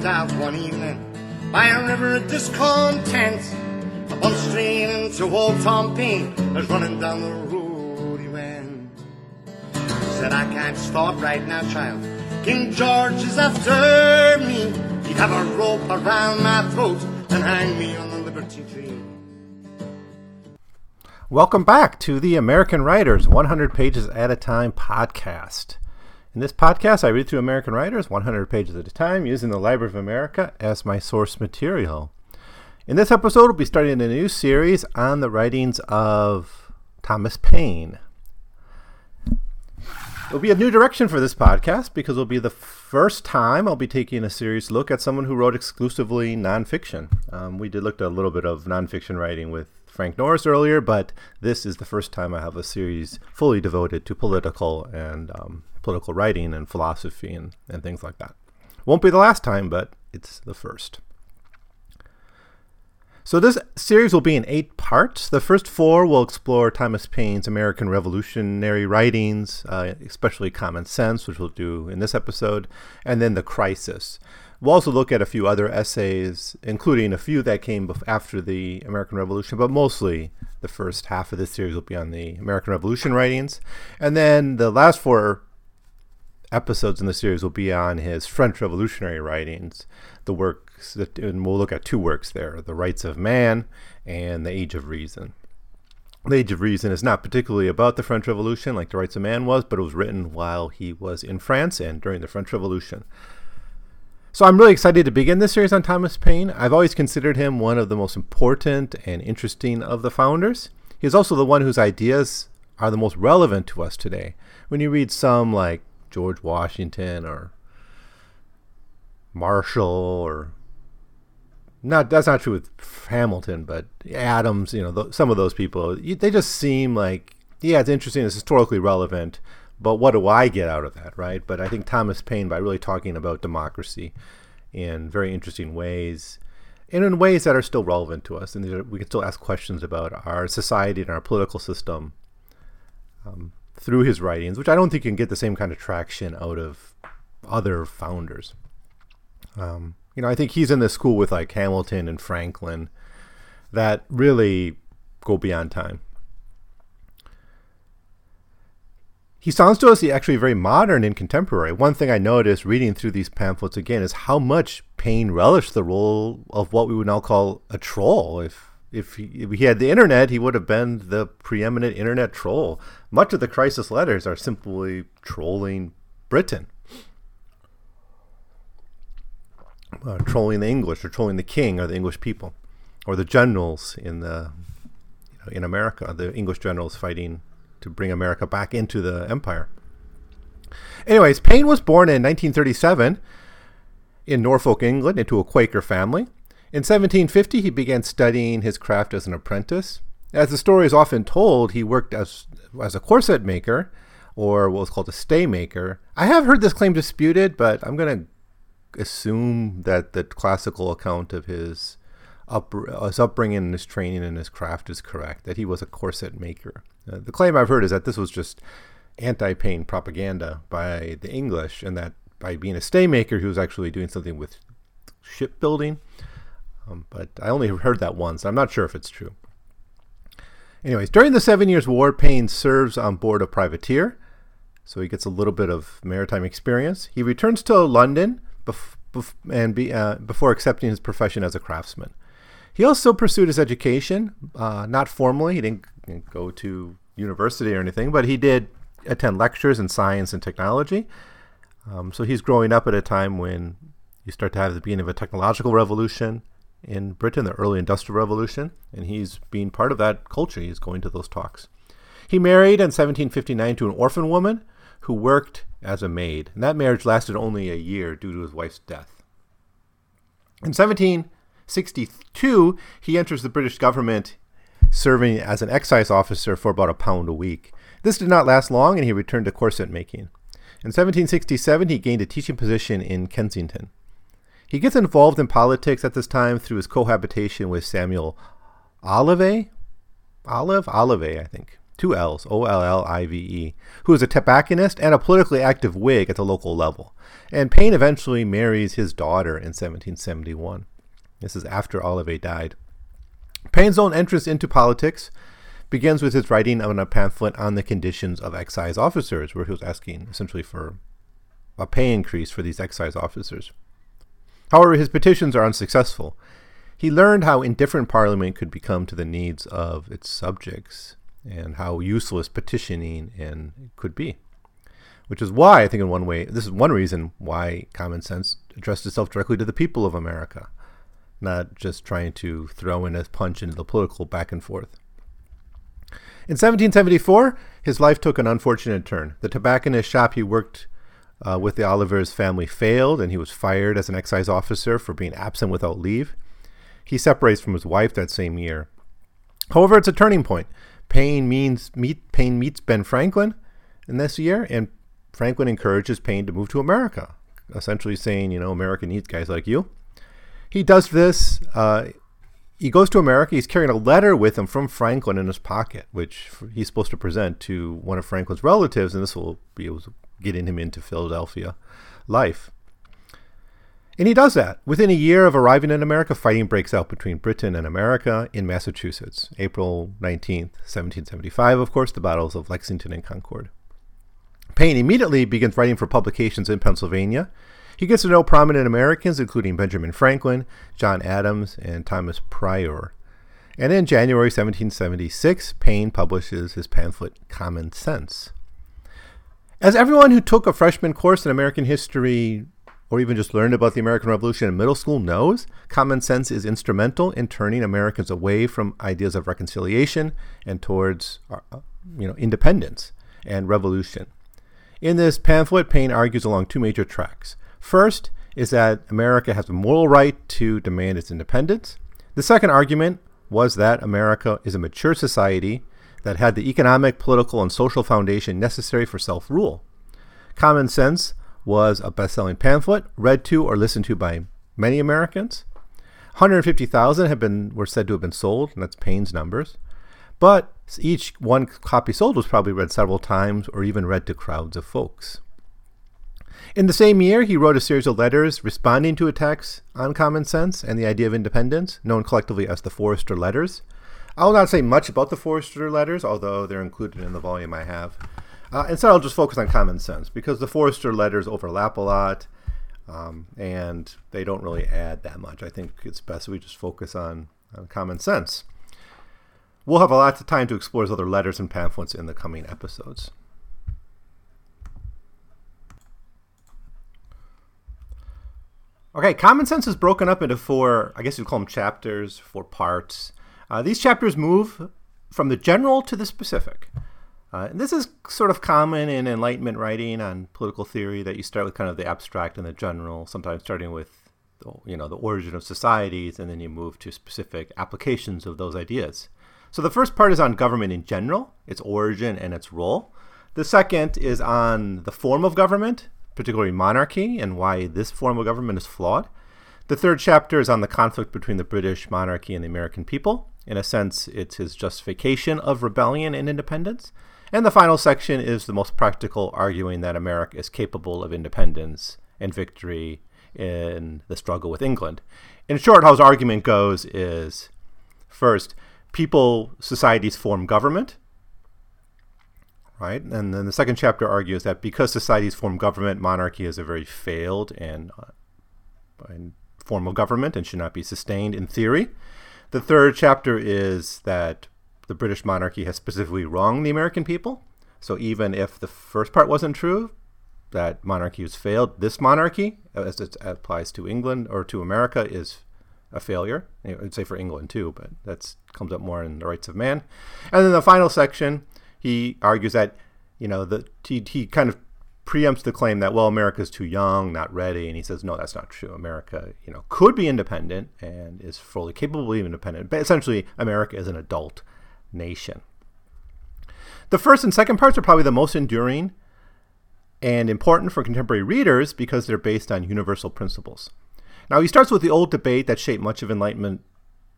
So out one evening by a river of discontent. A bunch straying into old Tom Paine was running down the road he went. Said I can't stop right now, child. King George is after me. He'd have a rope around my throat and hang me on the Liberty Tree. Welcome back to the American Writers 100 Pages at a Time podcast. In this podcast, I read through American Writers 100 pages at a time using the Library of America as my source material. In this episode, we'll be starting a new series on the writings of Thomas Paine. It'll be a new direction for this podcast because it'll be the first time I'll be taking a serious look at someone who wrote exclusively nonfiction. Um, we did look at a little bit of nonfiction writing with Frank Norris earlier, but this is the first time I have a series fully devoted to political and um, political writing and philosophy and, and things like that. Won't be the last time, but it's the first. So this series will be in eight parts. The first four will explore Thomas Paine's American Revolutionary writings, uh, especially Common Sense, which we'll do in this episode, and then The Crisis. We'll also look at a few other essays, including a few that came after the American Revolution, but mostly the first half of this series will be on the American Revolution writings. And then the last four episodes in the series will be on his French Revolutionary writings, the works that, and we'll look at two works there The Rights of Man and The Age of Reason. The Age of Reason is not particularly about the French Revolution like The Rights of Man was, but it was written while he was in France and during the French Revolution. So I'm really excited to begin this series on Thomas Paine. I've always considered him one of the most important and interesting of the founders. He's also the one whose ideas are the most relevant to us today. When you read some like George Washington or Marshall or not that's not true with Hamilton, but Adams, you know, th- some of those people, they just seem like yeah, it's interesting, it's historically relevant, but what do I get out of that, right? But I think Thomas Paine, by really talking about democracy in very interesting ways, and in ways that are still relevant to us, and we can still ask questions about our society and our political system um, through his writings, which I don't think can get the same kind of traction out of other founders. Um, you know, I think he's in the school with like Hamilton and Franklin that really go beyond time. He sounds to us actually very modern and contemporary. One thing I noticed reading through these pamphlets again is how much Paine relished the role of what we would now call a troll. If if he, if he had the internet, he would have been the preeminent internet troll. Much of the crisis letters are simply trolling Britain, uh, trolling the English, or trolling the king, or the English people, or the generals in the you know, in America, the English generals fighting to bring America back into the empire. Anyways, Paine was born in 1937 in Norfolk, England, into a Quaker family. In 1750, he began studying his craft as an apprentice. As the story is often told, he worked as, as a corset maker, or what was called a stay maker. I have heard this claim disputed, but I'm going to assume that the classical account of his, up, his upbringing and his training and his craft is correct, that he was a corset maker. Uh, the claim I've heard is that this was just anti Paine propaganda by the English, and that by being a stay maker, he was actually doing something with shipbuilding. Um, but I only heard that once. I'm not sure if it's true. Anyways, during the Seven Years' War, Paine serves on board a privateer, so he gets a little bit of maritime experience. He returns to London bef- bef- and be, uh, before accepting his profession as a craftsman. He also pursued his education, uh, not formally. He didn't, didn't go to university or anything, but he did attend lectures in science and technology. Um, so he's growing up at a time when you start to have the beginning of a technological revolution in Britain, the early industrial revolution, and he's being part of that culture. He's going to those talks. He married in 1759 to an orphan woman who worked as a maid, and that marriage lasted only a year due to his wife's death. In 1762, he enters the British government serving as an excise officer for about a pound a week. This did not last long, and he returned to corset making. In 1767, he gained a teaching position in Kensington. He gets involved in politics at this time through his cohabitation with Samuel Ollive. Olive? Olive, I think. two L's, O L L I V E, who is a tobacconist and a politically active Whig at the local level. And Paine eventually marries his daughter in 1771. This is after Olivet died. Paine's own entrance into politics begins with his writing of a pamphlet on the conditions of excise officers, where he was asking essentially for a pay increase for these excise officers. However, his petitions are unsuccessful. He learned how indifferent Parliament could become to the needs of its subjects and how useless petitioning and could be. Which is why I think, in one way, this is one reason why common sense addressed itself directly to the people of America, not just trying to throw in a punch into the political back and forth. In 1774, his life took an unfortunate turn. The tobacconist shop he worked uh, with the Olivers family failed, and he was fired as an excise officer for being absent without leave. He separates from his wife that same year. However, it's a turning point. Paine means meet Paine meets Ben Franklin in this year, and Franklin encourages Paine to move to America, essentially saying, you know, America needs guys like you. He does this. Uh, he goes to America. He's carrying a letter with him from Franklin in his pocket, which he's supposed to present to one of Franklin's relatives, and this will be getting him into Philadelphia life. And he does that. Within a year of arriving in America, fighting breaks out between Britain and America in Massachusetts. April 19th, 1775, of course, the battles of Lexington and Concord. Paine immediately begins writing for publications in Pennsylvania. He gets to know prominent Americans, including Benjamin Franklin, John Adams, and Thomas Pryor. And in January 1776, Paine publishes his pamphlet Common Sense. As everyone who took a freshman course in American history or even just learned about the American Revolution in middle school knows, common sense is instrumental in turning Americans away from ideas of reconciliation and towards uh, you know, independence and revolution. In this pamphlet, Paine argues along two major tracks. First is that America has a moral right to demand its independence. The second argument was that America is a mature society that had the economic, political, and social foundation necessary for self rule. Common Sense was a best selling pamphlet, read to or listened to by many Americans. 150,000 have been were said to have been sold, and that's Paine's numbers. But each one copy sold was probably read several times or even read to crowds of folks. In the same year, he wrote a series of letters responding to attacks on common sense and the idea of independence, known collectively as the Forester Letters. I will not say much about the Forester Letters, although they're included in the volume I have. Uh, instead, I'll just focus on common sense because the Forester Letters overlap a lot um, and they don't really add that much. I think it's best we just focus on, on common sense. We'll have a lot of time to explore other letters and pamphlets in the coming episodes. Okay, Common Sense is broken up into four, I guess you'd call them chapters, four parts. Uh, these chapters move from the general to the specific. Uh, and this is sort of common in Enlightenment writing on political theory that you start with kind of the abstract and the general, sometimes starting with you know the origin of societies, and then you move to specific applications of those ideas. So the first part is on government in general, its origin and its role. The second is on the form of government, particularly monarchy, and why this form of government is flawed. The third chapter is on the conflict between the British monarchy and the American people. In a sense, it's his justification of rebellion and independence. And the final section is the most practical, arguing that America is capable of independence and victory in the struggle with England. In short, how his argument goes is first, people, societies form government, right? And then the second chapter argues that because societies form government, monarchy is a very failed and, uh, and form of government and should not be sustained in theory. The third chapter is that the British monarchy has specifically wronged the American people. So even if the first part wasn't true, that monarchy has failed, this monarchy, as it applies to England or to America, is a failure. I'd say for England too, but that comes up more in the rights of man. And then the final section, he argues that you know the he, he kind of preempts the claim that well America is too young, not ready, and he says no, that's not true. America, you know, could be independent and is fully capable of being independent, but essentially America is an adult nation. The first and second parts are probably the most enduring and important for contemporary readers because they're based on universal principles. Now, he starts with the old debate that shaped much of Enlightenment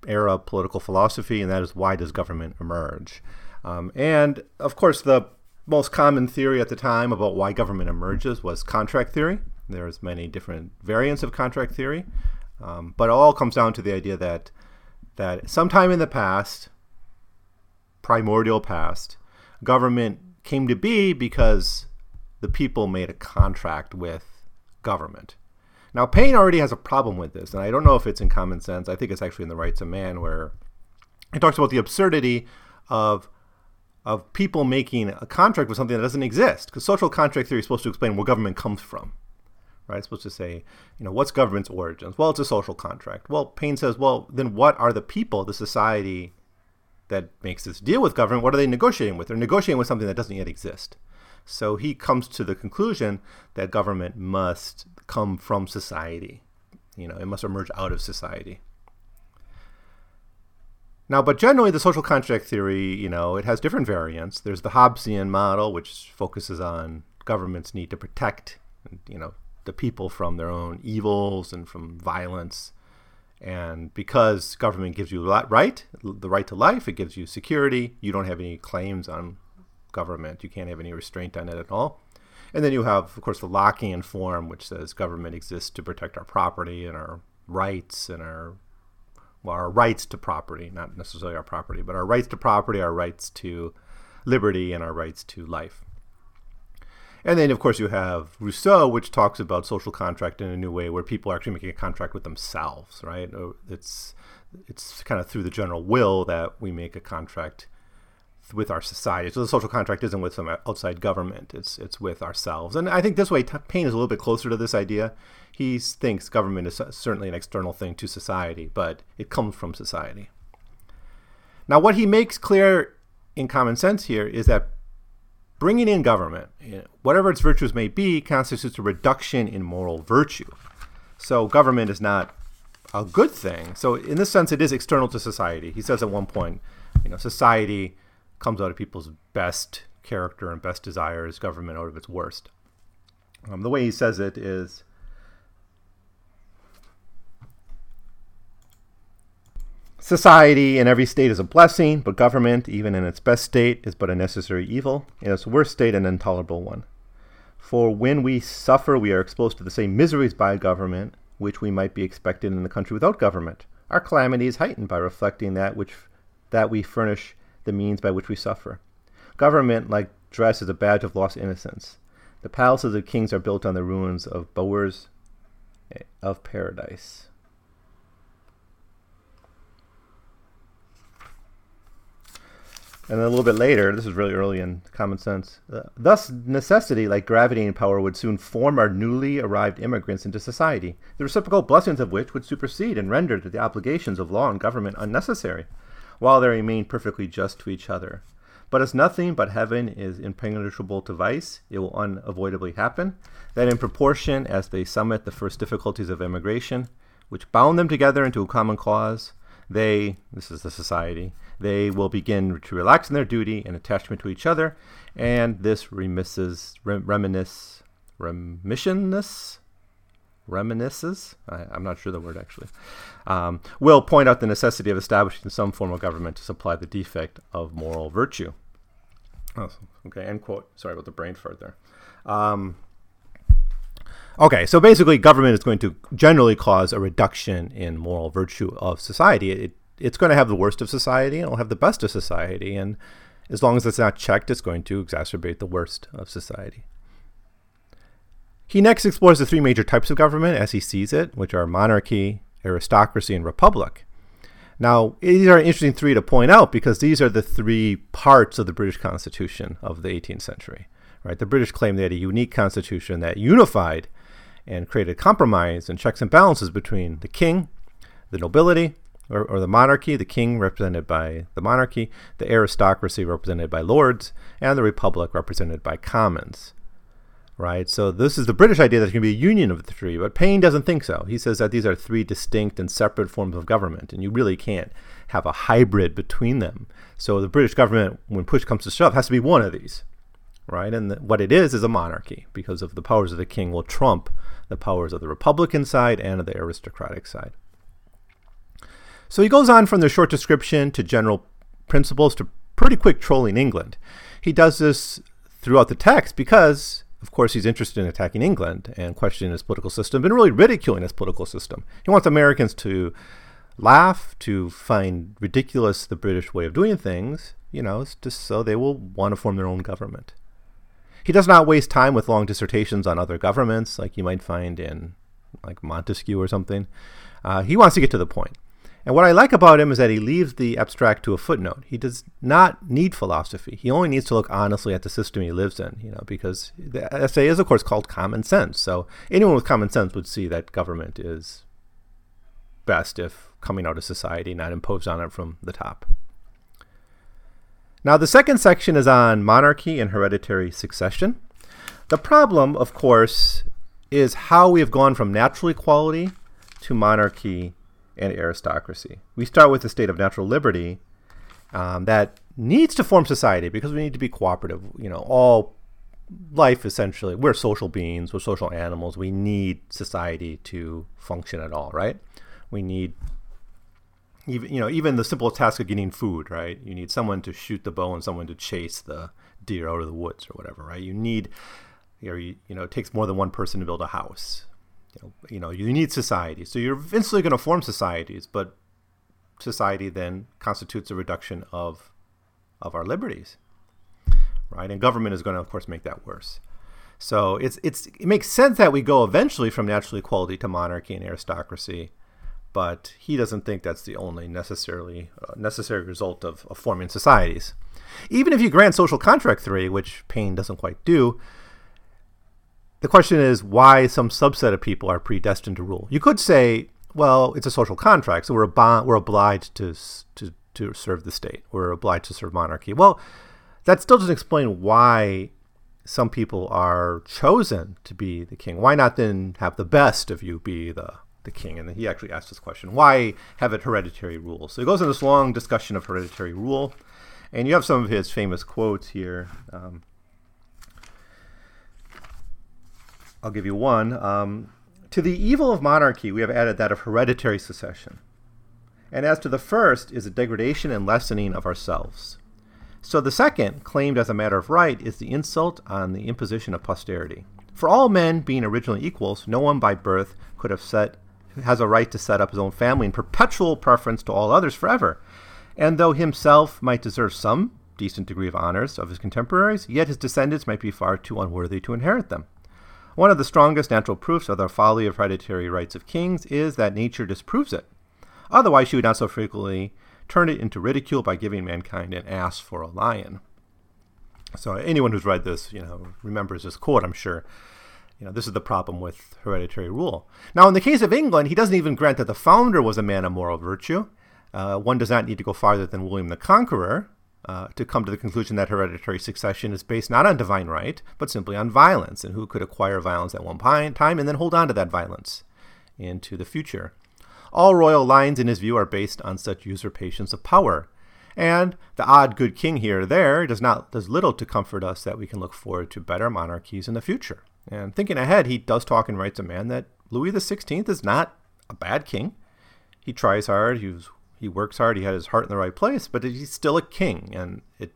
era political philosophy, and that is why does government emerge? Um, and of course, the most common theory at the time about why government emerges was contract theory. There's many different variants of contract theory, um, but it all comes down to the idea that that sometime in the past, primordial past, government came to be because the people made a contract with government. Now, Paine already has a problem with this, and I don't know if it's in common sense. I think it's actually in the Rights of Man, where he talks about the absurdity of of people making a contract with something that doesn't exist. Because social contract theory is supposed to explain where government comes from, right? It's supposed to say, you know, what's government's origins? Well, it's a social contract. Well, Paine says, well, then what are the people, the society that makes this deal with government? What are they negotiating with? They're negotiating with something that doesn't yet exist. So he comes to the conclusion that government must come from society. You know, it must emerge out of society. Now, but generally, the social contract theory, you know, it has different variants. There's the Hobbesian model, which focuses on government's need to protect, you know, the people from their own evils and from violence. And because government gives you right, the right to life, it gives you security. You don't have any claims on government. You can't have any restraint on it at all. And then you have, of course, the Lockean form, which says government exists to protect our property and our rights and our well, our rights to property, not necessarily our property, but our rights to property, our rights to liberty, and our rights to life. And then, of course, you have Rousseau, which talks about social contract in a new way, where people are actually making a contract with themselves, right? Oh, it's it's kind of through the general will that we make a contract with our society. So the social contract isn't with some outside government; it's it's with ourselves. And I think this way, Paine is a little bit closer to this idea. He thinks government is certainly an external thing to society, but it comes from society. Now, what he makes clear in common sense here is that bringing in government, whatever its virtues may be, constitutes a reduction in moral virtue. So government is not a good thing. So in this sense, it is external to society. He says at one point, you know, society comes out of people's best character and best desires, government out of its worst. Um, the way he says it is Society in every state is a blessing, but government, even in its best state, is but a necessary evil, in its worst state, an intolerable one. For when we suffer, we are exposed to the same miseries by government which we might be expected in a country without government. Our calamity is heightened by reflecting that which that we furnish the means by which we suffer. Government, like dress, is a badge of lost innocence. The palaces of kings are built on the ruins of bowers eh, of paradise. And then a little bit later, this is really early in Common Sense. Uh, Thus, necessity, like gravity and power, would soon form our newly arrived immigrants into society, the reciprocal blessings of which would supersede and render the obligations of law and government unnecessary while they remain perfectly just to each other. But as nothing but heaven is impenetrable to vice, it will unavoidably happen that in proportion as they summit the first difficulties of emigration, which bound them together into a common cause, they, this is the society, they will begin to relax in their duty and attachment to each other, and this remisses, rem, reminisce, remissionness reminisces, I, am not sure the word actually, um, will point out the necessity of establishing some form of government to supply the defect of moral virtue. Oh, okay, end quote. Sorry about the brain fart there. Um, okay, so basically, government is going to generally cause a reduction in moral virtue of society. It, it's going to have the worst of society and it'll have the best of society. And as long as it's not checked, it's going to exacerbate the worst of society. He next explores the three major types of government as he sees it, which are monarchy, aristocracy, and republic. Now, these are interesting three to point out because these are the three parts of the British Constitution of the 18th century. Right? The British claimed they had a unique constitution that unified and created compromise and checks and balances between the king, the nobility, or, or, the monarchy, the king represented by the monarchy, the aristocracy represented by lords, and the republic represented by commons right? So this is the British idea that there's going to be a union of the three, but Paine doesn't think so. He says that these are three distinct and separate forms of government, and you really can't have a hybrid between them. So the British government, when push comes to shove, has to be one of these, right? And the, what it is is a monarchy because of the powers of the king will trump the powers of the Republican side and of the aristocratic side. So he goes on from the short description to general principles to pretty quick trolling England. He does this throughout the text because, of course, he's interested in attacking England and questioning his political system and really ridiculing his political system. He wants Americans to laugh, to find ridiculous the British way of doing things, you know, just so they will want to form their own government. He does not waste time with long dissertations on other governments, like you might find in like Montesquieu or something. Uh, he wants to get to the point. And what I like about him is that he leaves the abstract to a footnote. He does not need philosophy. He only needs to look honestly at the system he lives in, you know, because the essay is, of course, called Common Sense. So anyone with common sense would see that government is best if coming out of society, not imposed on it from the top. Now, the second section is on monarchy and hereditary succession. The problem, of course, is how we have gone from natural equality to monarchy and aristocracy. We start with the state of natural liberty um, that needs to form society because we need to be cooperative. You know, all life essentially, we're social beings, we're social animals. We need society to function at all, right? We need even you know even the simple task of getting food, right? You need someone to shoot the bow and someone to chase the deer out of the woods or whatever, right? You need you know, you, you know it takes more than one person to build a house you know, you know, you need society. So you're eventually going to form societies, but society then constitutes a reduction of of our liberties, right? And government is going to, of course, make that worse. So it's it's it makes sense that we go eventually from natural equality to monarchy and aristocracy, but he doesn't think that's the only necessarily uh, necessary result of, of forming societies. Even if you grant social contract theory, which Paine doesn't quite do, the question is why some subset of people are predestined to rule. You could say, well, it's a social contract, so we're, we're obliged to, to, to serve the state. We're obliged to serve monarchy. Well, that still doesn't explain why some people are chosen to be the king. Why not then have the best of you be the, the king? And he actually asked this question why have it hereditary rule? So he goes into this long discussion of hereditary rule. And you have some of his famous quotes here. Um, I'll give you one. Um, to the evil of monarchy, we have added that of hereditary succession. And as to the first, is a degradation and lessening of ourselves. So the second, claimed as a matter of right, is the insult on the imposition of posterity. For all men being originally equals, no one by birth could have set has a right to set up his own family in perpetual preference to all others forever. And though himself might deserve some decent degree of honors of his contemporaries, yet his descendants might be far too unworthy to inherit them. One of the strongest natural proofs of the folly of hereditary rights of kings is that nature disproves it. Otherwise, she would not so frequently turn it into ridicule by giving mankind an ass for a lion. So anyone who's read this, you know, remembers this quote, I'm sure. You know, this is the problem with hereditary rule. Now, in the case of England, he doesn't even grant that the founder was a man of moral virtue. Uh, one does not need to go farther than William the Conqueror, uh, to come to the conclusion that hereditary succession is based not on divine right, but simply on violence, and who could acquire violence at one time and then hold on to that violence into the future. All royal lines, in his view, are based on such usurpations of power. And the odd good king here or there does not does little to comfort us that we can look forward to better monarchies in the future. And thinking ahead, he does talk and Rights of Man that Louis XVI is not a bad king. He tries hard. He was he works hard. He had his heart in the right place, but he's still a king, and it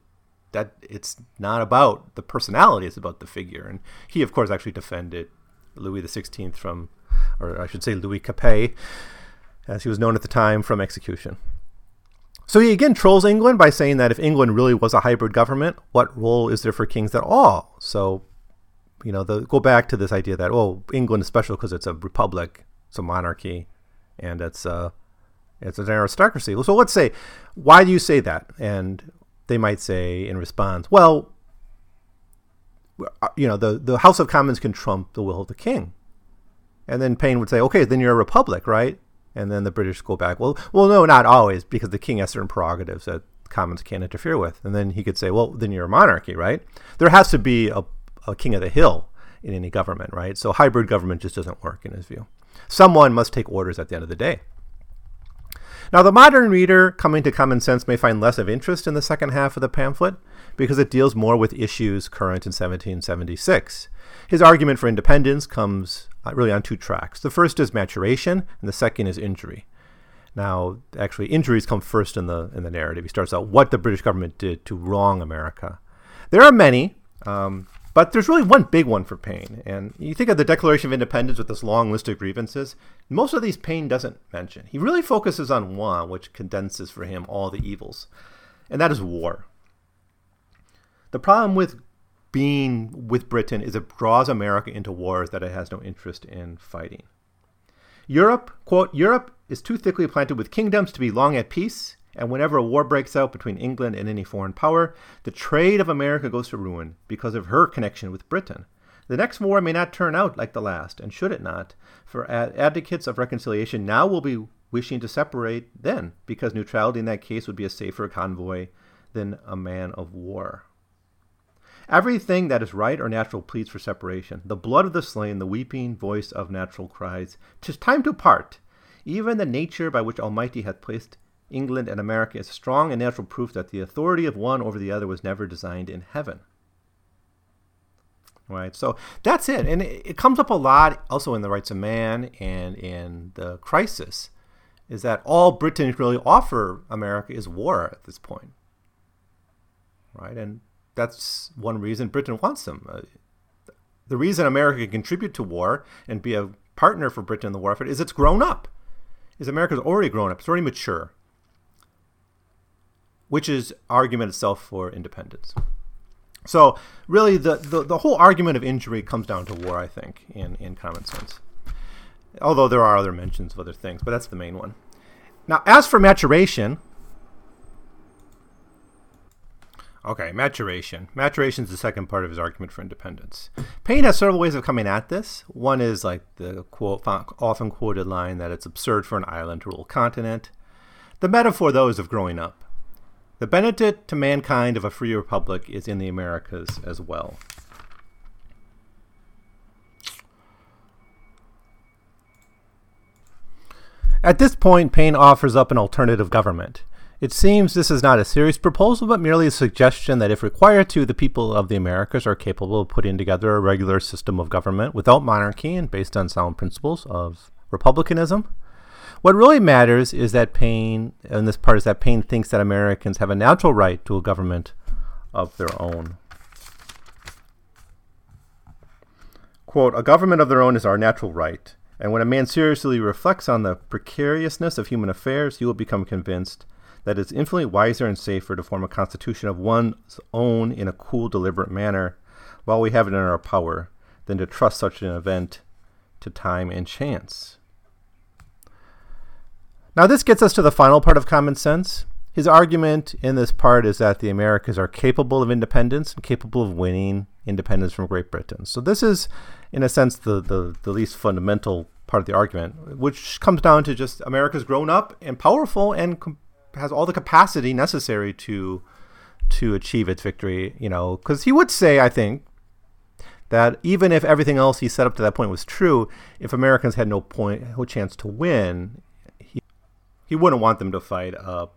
that it's not about the personality; it's about the figure. And he, of course, actually defended Louis the Sixteenth from, or I should say, Louis Capet, as he was known at the time, from execution. So he again trolls England by saying that if England really was a hybrid government, what role is there for kings at all? So, you know, the, go back to this idea that oh, England is special because it's a republic, it's a monarchy, and it's uh, it's an aristocracy. So let's say, why do you say that? And they might say in response, well, uh, you know, the, the House of Commons can trump the will of the king. And then Paine would say, okay, then you're a republic, right? And then the British go back, well, well, no, not always, because the king has certain prerogatives that Commons can't interfere with. And then he could say, well, then you're a monarchy, right? There has to be a, a king of the hill in any government, right? So hybrid government just doesn't work in his view. Someone must take orders at the end of the day. Now, the modern reader coming to common sense may find less of interest in the second half of the pamphlet because it deals more with issues current in 1776. His argument for independence comes uh, really on two tracks. The first is maturation, and the second is injury. Now, actually, injuries come first in the in the narrative. He starts out what the British government did to wrong America. There are many, um, but there's really one big one for Paine. And you think of the Declaration of Independence with this long list of grievances. Most of these Paine doesn't mention. He really focuses on one, which condenses for him all the evils, and that is war. The problem with being with Britain is it draws America into wars that it has no interest in fighting. Europe, quote, Europe is too thickly planted with kingdoms to be long at peace, and whenever a war breaks out between England and any foreign power, the trade of America goes to ruin because of her connection with Britain. The next war may not turn out like the last, and should it not, for advocates of reconciliation now will be wishing to separate then, because neutrality in that case would be a safer convoy than a man of war. Everything that is right or natural pleads for separation. The blood of the slain, the weeping voice of natural cries. Tis time to part. Even the nature by which Almighty hath placed England and America is strong and natural proof that the authority of one over the other was never designed in heaven. Right, so that's it, and it, it comes up a lot also in the Rights of Man and in the Crisis, is that all Britain really offer America is war at this point, right? And that's one reason Britain wants them. Uh, the reason America can contribute to war and be a partner for Britain in the war effort is it's grown up. Is America's already grown up. It's already mature. Which is argument itself for independence. So really the, the, the whole argument of injury comes down to war, I think, in, in common sense. Although there are other mentions of other things, but that's the main one. Now, as for maturation, Okay, maturation. Maturation is the second part of his argument for independence. Paine has several ways of coming at this. One is like the quote, often quoted line that it's absurd for an island to rule a continent. The metaphor, though, is of growing up. The benefit to mankind of a free republic is in the Americas as well. At this point, Paine offers up an alternative government. It seems this is not a serious proposal, but merely a suggestion that if required to, the people of the Americas are capable of putting together a regular system of government without monarchy and based on sound principles of republicanism. What really matters is that Paine, and this part is that Paine thinks that Americans have a natural right to a government of their own. Quote, a government of their own is our natural right, and when a man seriously reflects on the precariousness of human affairs, he will become convinced that it's infinitely wiser and safer to form a constitution of one's own in a cool, deliberate manner while we have it in our power than to trust such an event to time and chance. Now, this gets us to the final part of common sense. His argument in this part is that the Americas are capable of independence and capable of winning independence from Great Britain. So, this is, in a sense, the, the, the least fundamental part of the argument, which comes down to just America's grown up and powerful and com- has all the capacity necessary to to achieve its victory. You know, because he would say, I think, that even if everything else he set up to that point was true, if Americans had no point, no chance to win, he wouldn't want them to fight a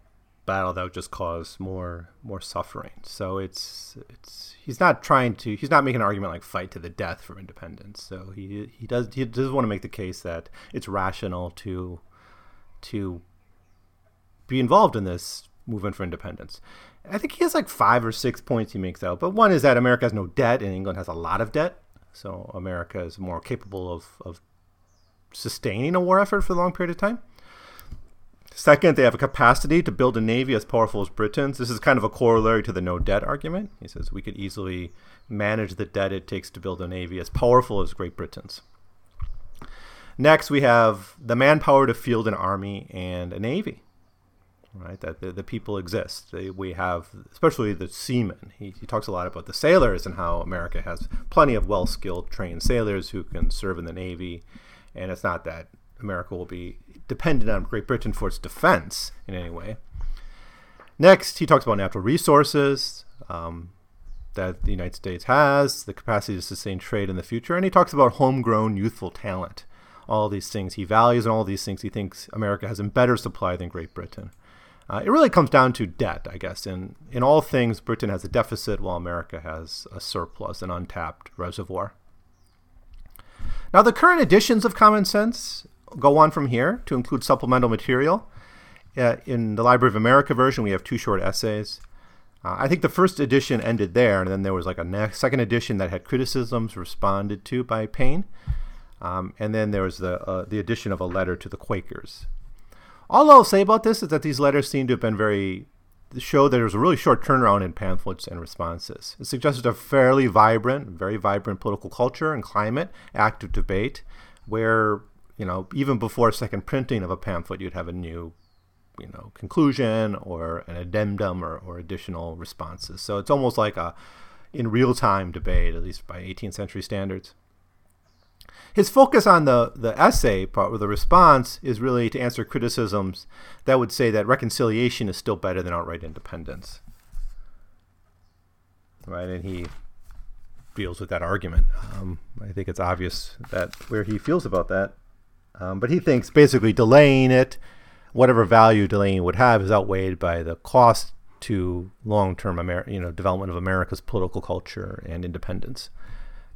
battle that would just cause more more suffering. So it's it's he's not trying to he's not making an argument like fight to the death for independence. So he he does he does want to make the case that it's rational to to be involved in this movement for independence. I think he has like five or six points he makes out. But one is that America has no debt and England has a lot of debt. So America is more capable of, of sustaining a war effort for a long period of time. Second, they have a capacity to build a navy as powerful as Britain's. This is kind of a corollary to the no debt argument. He says we could easily manage the debt it takes to build a navy as powerful as Great Britain's. Next, we have the manpower to field an army and a navy right? That the, the people exist. We have, especially the seamen. He, he talks a lot about the sailors and how America has plenty of well skilled, trained sailors who can serve in the Navy. And it's not that America will be dependent on Great Britain for its defense in any way. Next, he talks about natural resources um, that the United States has, the capacity to sustain trade in the future, and he talks about homegrown youthful talent. All these things he values, and all these things he thinks America has in better supply than Great Britain. Uh, it really comes down to debt, I guess. In in all things, Britain has a deficit while America has a surplus, an untapped reservoir. Now, the current editions of Common Sense go on from here to include supplemental material. Uh, in the Library of America version, we have two short essays. Uh, I think the first edition ended there, and then there was like a second edition that had criticisms responded to by Paine. Um, and then there was the, uh, the addition of a letter to the Quakers. All I'll say about this is that these letters seem to have been very show that there was a really short turnaround in pamphlets and responses. It suggested a fairly vibrant, very vibrant political culture and climate, active debate, where you know even before a second printing of a pamphlet, you'd have a new you know conclusion or an addendum or, or additional responses. So it's almost like a in real time debate, at least by 18th century standards his focus on the, the essay part or the response is really to answer criticisms that would say that reconciliation is still better than outright independence. Right, and he deals with that argument. Um, I think it's obvious that where he feels about that. Um, but he thinks basically delaying it, whatever value delaying would have, is outweighed by the cost to long-term you know development of America's political culture and independence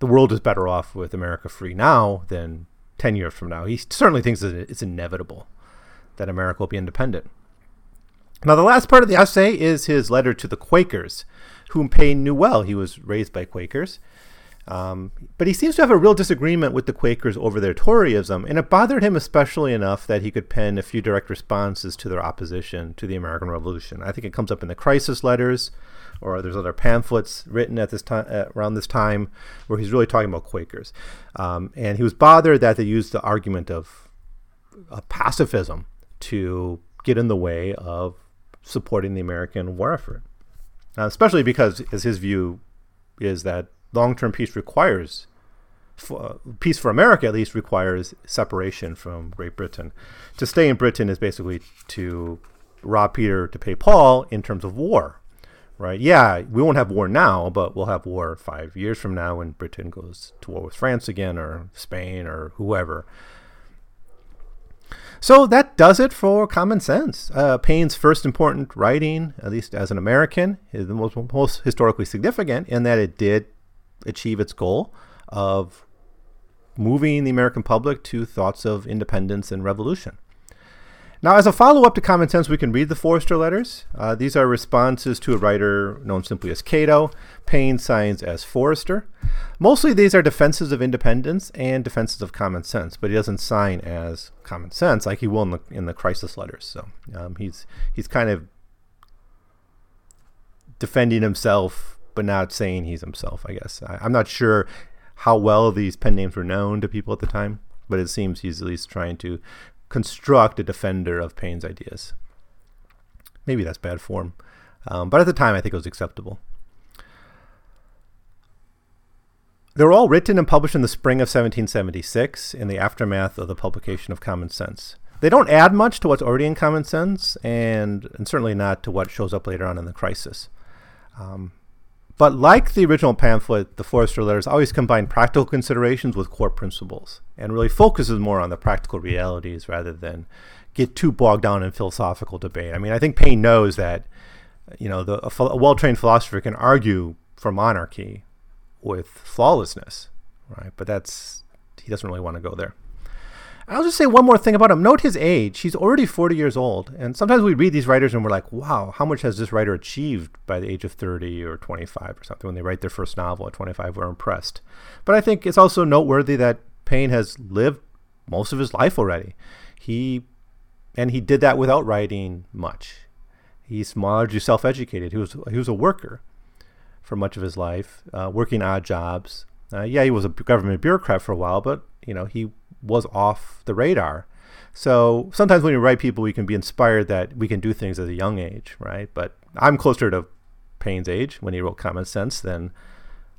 the world is better off with America free now than 10 years from now. He certainly thinks that it's inevitable that America will be independent. Now, the last part of the essay is his letter to the Quakers, whom Paine knew well. He was raised by Quakers. Um, but he seems to have a real disagreement with the Quakers over their Toryism, and it bothered him especially enough that he could pen a few direct responses to their opposition to the American Revolution. I think it comes up in the crisis letters, or there's other pamphlets written at this time around this time where he's really talking about Quakers, um, and he was bothered that they used the argument of, of pacifism to get in the way of supporting the American war effort, uh, especially because, as his view is that long-term peace requires uh, peace for America at least requires separation from Great Britain. To stay in Britain is basically to rob Peter to pay Paul in terms of war, right? Yeah, we won't have war now, but we'll have war five years from now when Britain goes to war with France again or Spain or whoever. So that does it for Common Sense. Uh, Paine's first important writing, at least as an American, is the most, most historically significant in that it did achieve its goal of moving the American public to thoughts of independence and revolution. Now, as a follow up to Common Sense, we can read the Forester letters. Uh, these are responses to a writer known simply as Cato. Paine signs as Forester. Mostly these are defenses of independence and defenses of common sense, but he doesn't sign as common sense like he will in the, in the crisis letters. So um, he's, he's kind of defending himself but not saying he's himself. I guess I, am not sure how well these pen names were known to people at the time, but it seems he's at least trying to construct a defender of Paine's ideas. Maybe that's bad form, um, but at the time I think it was acceptable. They were all written and published in the spring of 1776 in the aftermath of the publication of Common Sense. They don't add much to what's already in Common Sense, and, and certainly not to what shows up later on in the crisis. Um, but like the original pamphlet, the Forester letters always combine practical considerations with core principles and really focuses more on the practical realities rather than get too bogged down in philosophical debate. I mean, I think Paine knows that, you know, the, a, a well-trained philosopher can argue for monarchy with flawlessness, right? But that's he doesn't really want to go there. I'll just say one more thing about him. Note his age. He's already 40 years old. And sometimes we read these writers and we're like, wow, how much has this writer achieved by the age of 30 or 25 or something? When they write their first novel at 25, we're impressed. But I think it's also noteworthy that Paine has lived most of his life already. He and he did that without writing much. He's largely self-educated. He was he was a worker for much of his life, uh, working odd jobs. Uh, yeah, he was a government bureaucrat for a while, but you know he was off the radar. So sometimes when we write people, we can be inspired that we can do things at a young age, right? But I'm closer to Paine's age when he wrote Common Sense than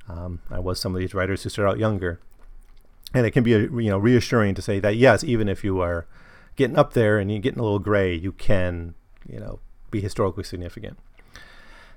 um, I was some of these writers who start out younger. And it can be you know reassuring to say that yes, even if you are getting up there and you're getting a little gray, you can you know be historically significant.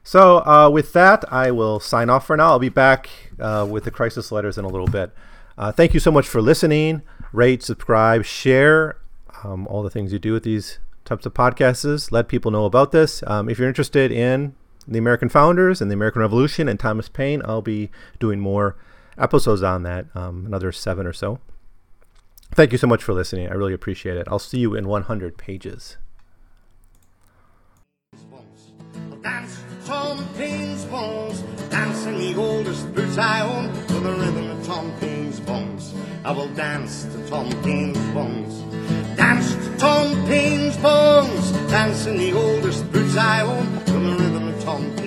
So uh, with that, I will sign off for now. I'll be back uh, with the crisis letters in a little bit. Uh, thank you so much for listening. Rate, subscribe, share um, all the things you do with these types of podcasts. Let people know about this. Um, if you're interested in the American founders and the American Revolution and Thomas Paine, I'll be doing more episodes on that, um, another seven or so. Thank you so much for listening. I really appreciate it. I'll see you in 100 pages. Dance Tom Paine's bones, dancing the oldest boots I own, the rhythm I will dance to Tom Paine's bones. Dance to Tom Paine's bones. Dance in the oldest boots I own to the rhythm of Tom Paine.